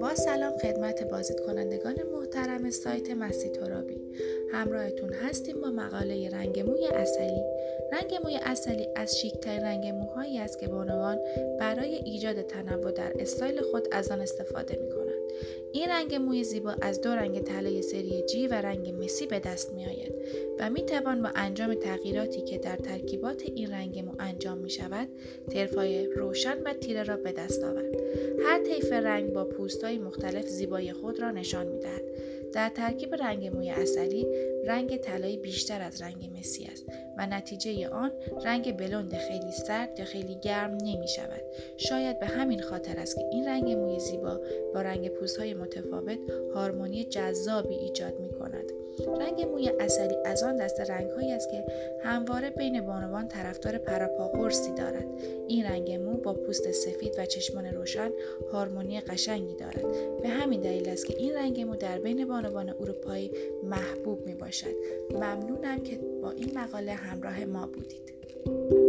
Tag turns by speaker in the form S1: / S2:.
S1: با سلام خدمت بازدید کنندگان محترم سایت مسی ترابی همراهتون هستیم با مقاله رنگ موی عسلی رنگ موی عسلی از شیکترین رنگ موهایی است که بانوان برای ایجاد تنوع در استایل خود از آن استفاده می کنند. این رنگ موی زیبا از دو رنگ طلای سری جی و رنگ مسی به دست می آید و می توان با انجام تغییراتی که در ترکیبات این رنگ مو انجام می شود طرفهای روشن و تیره را به دست آورد. هر طیف رنگ با پوست های مختلف زیبایی خود را نشان می دهد در ترکیب رنگ موی اصلی رنگ طلایی بیشتر از رنگ مسی است و نتیجه آن رنگ بلوند خیلی سرد یا خیلی گرم نمی شود. شاید به همین خاطر است که این رنگ موی زیبا با رنگ پوست های متفاوت هارمونی جذابی ایجاد می کند. رنگ موی اصلی از آن دست رنگ هایی است که همواره بین بانوان طرفدار پراپا قرصی دارد این رنگ مو با پوست سفید و چشمان روشن هارمونی قشنگی دارد. به همین دلیل است که این رنگ مو در بین بانوان اروپایی محبوب می باشد ممنونم که با این مقاله همراه ما بودید.